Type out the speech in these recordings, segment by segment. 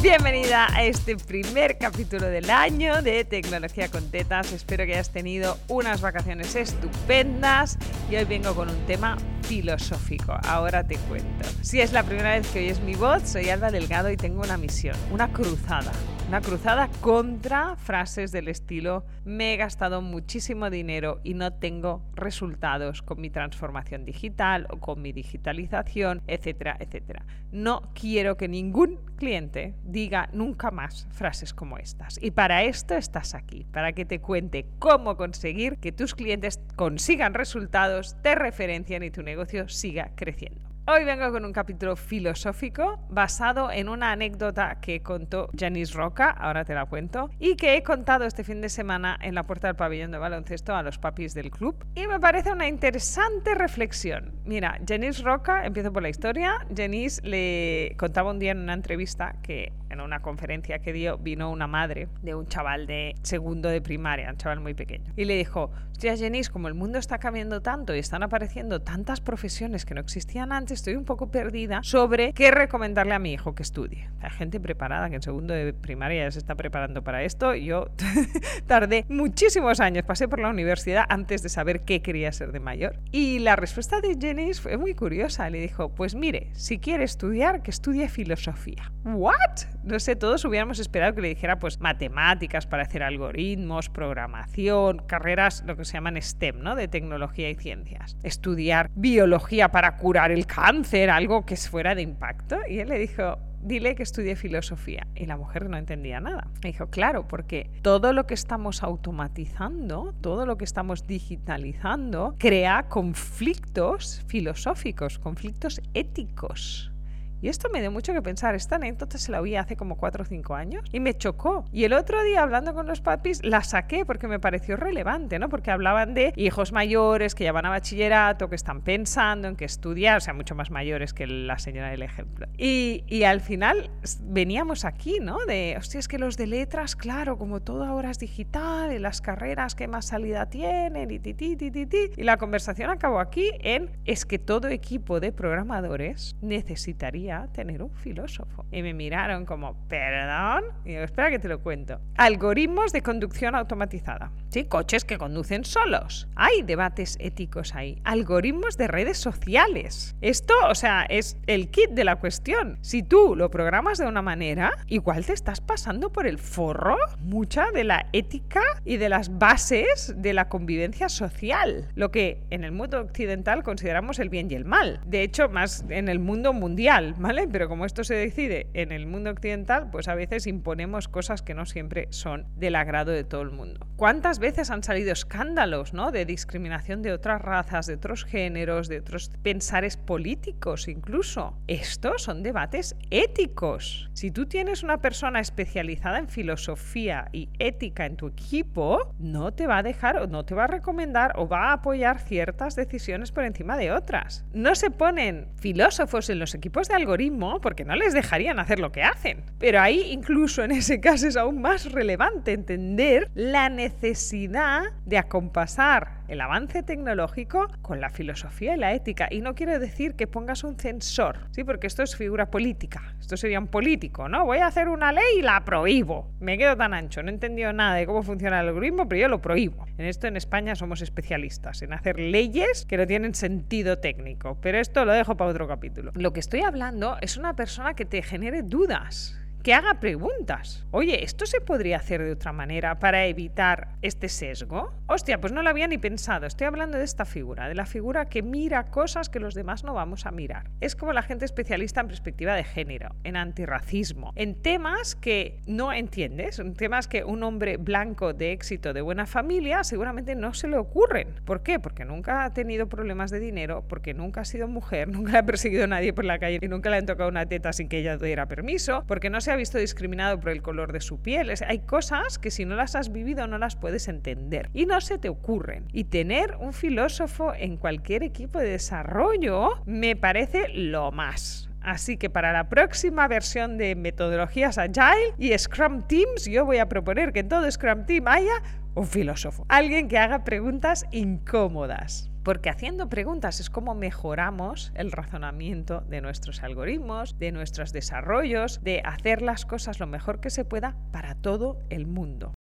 Bienvenida a este primer capítulo del año de Tecnología con Tetas. Espero que hayas tenido unas vacaciones estupendas y hoy vengo con un tema filosófico. Ahora te cuento. Si es la primera vez que oyes mi voz, soy Alba Delgado y tengo una misión, una cruzada. Una cruzada contra frases del estilo me he gastado muchísimo dinero y no tengo resultados con mi transformación digital o con mi digitalización, etcétera, etcétera. No quiero que ningún cliente diga nunca más frases como estas. Y para esto estás aquí, para que te cuente cómo conseguir que tus clientes consigan resultados, te referencien y tu negocio siga creciendo. Hoy vengo con un capítulo filosófico basado en una anécdota que contó Janice Roca, ahora te la cuento, y que he contado este fin de semana en la puerta del pabellón de baloncesto a los papis del club. Y me parece una interesante reflexión. Mira, Janice Roca, empiezo por la historia, Janice le contaba un día en una entrevista que en una conferencia que dio vino una madre de un chaval de segundo de primaria, un chaval muy pequeño, y le dijo, hostia Janice, como el mundo está cambiando tanto y están apareciendo tantas profesiones que no existían antes, estoy un poco perdida sobre qué recomendarle a mi hijo que estudie. Hay gente preparada que en segundo de primaria ya se está preparando para esto. Yo tardé muchísimos años, pasé por la universidad antes de saber qué quería ser de mayor. Y la respuesta de Jenny fue muy curiosa. Le dijo, pues mire, si quiere estudiar, que estudie filosofía. ¿What? No sé, todos hubiéramos esperado que le dijera pues matemáticas para hacer algoritmos, programación, carreras, lo que se llaman STEM, ¿no? De tecnología y ciencias. Estudiar biología para curar el cáncer algo que fuera de impacto. Y él le dijo, dile que estudie filosofía. Y la mujer no entendía nada. Me dijo, claro, porque todo lo que estamos automatizando, todo lo que estamos digitalizando, crea conflictos filosóficos, conflictos éticos. Y esto me dio mucho que pensar. Esta anécdota se la oí hace como 4 o 5 años y me chocó. Y el otro día, hablando con los papis, la saqué porque me pareció relevante, ¿no? Porque hablaban de hijos mayores que ya van a bachillerato, que están pensando en qué estudiar, o sea, mucho más mayores que la señora del ejemplo. Y, y al final veníamos aquí, ¿no? De, hostia, es que los de letras, claro, como todo ahora es digital, y las carreras que más salida tienen, y ti, ti, ti, ti, ti. Y la conversación acabó aquí en, es que todo equipo de programadores necesitaría tener un filósofo. Y me miraron como, perdón. Y digo, espera que te lo cuento. Algoritmos de conducción automatizada. Sí, coches que conducen solos. Hay debates éticos ahí. Algoritmos de redes sociales. Esto, o sea, es el kit de la cuestión. Si tú lo programas de una manera, igual te estás pasando por el forro mucha de la ética y de las bases de la convivencia social. Lo que en el mundo occidental consideramos el bien y el mal. De hecho, más en el mundo mundial, ¿vale? Pero como esto se decide en el mundo occidental, pues a veces imponemos cosas que no siempre son del agrado de todo el mundo. ¿Cuántas veces han salido escándalos, ¿no? De discriminación de otras razas, de otros géneros, de otros pensares políticos incluso. Estos son debates éticos. Si tú tienes una persona especializada en filosofía y ética en tu equipo, no te va a dejar o no te va a recomendar o va a apoyar ciertas decisiones por encima de otras. No se ponen filósofos en los equipos de algoritmo porque no les dejarían hacer lo que hacen. Pero ahí incluso en ese caso es aún más relevante entender la necesidad de acompasar el avance tecnológico con la filosofía y la ética. Y no quiere decir que pongas un censor, ¿sí? porque esto es figura política. Esto sería un político, ¿no? Voy a hacer una ley y la prohíbo. Me quedo tan ancho, no he entendido nada de cómo funciona el algoritmo, pero yo lo prohíbo. En esto en España somos especialistas, en hacer leyes que no tienen sentido técnico. Pero esto lo dejo para otro capítulo. Lo que estoy hablando es una persona que te genere dudas que haga preguntas. Oye, ¿esto se podría hacer de otra manera para evitar este sesgo? Hostia, pues no lo había ni pensado. Estoy hablando de esta figura, de la figura que mira cosas que los demás no vamos a mirar. Es como la gente especialista en perspectiva de género, en antirracismo, en temas que no entiendes, en temas que un hombre blanco de éxito, de buena familia, seguramente no se le ocurren. ¿Por qué? Porque nunca ha tenido problemas de dinero, porque nunca ha sido mujer, nunca ha perseguido a nadie por la calle y nunca le han tocado una teta sin que ella diera permiso, porque no se ha visto discriminado por el color de su piel. hay cosas que si no las has vivido no las puedes entender y no se te ocurren. Y tener un filósofo en cualquier equipo de desarrollo me parece lo más. Así que para la próxima versión de metodologías Agile y Scrum Teams, yo voy a proponer que en todo Scrum Team haya un filósofo. Alguien que haga preguntas incómodas. Porque haciendo preguntas es como mejoramos el razonamiento de nuestros algoritmos, de nuestros desarrollos, de hacer las cosas lo mejor que se pueda para todo el mundo.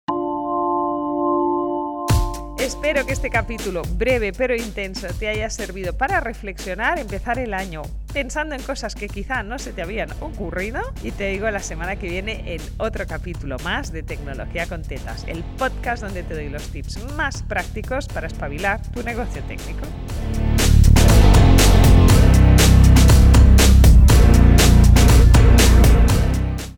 Espero que este capítulo breve pero intenso te haya servido para reflexionar, empezar el año pensando en cosas que quizá no se te habían ocurrido y te digo la semana que viene en otro capítulo más de Tecnología con Tetas, el podcast donde te doy los tips más prácticos para espabilar tu negocio técnico.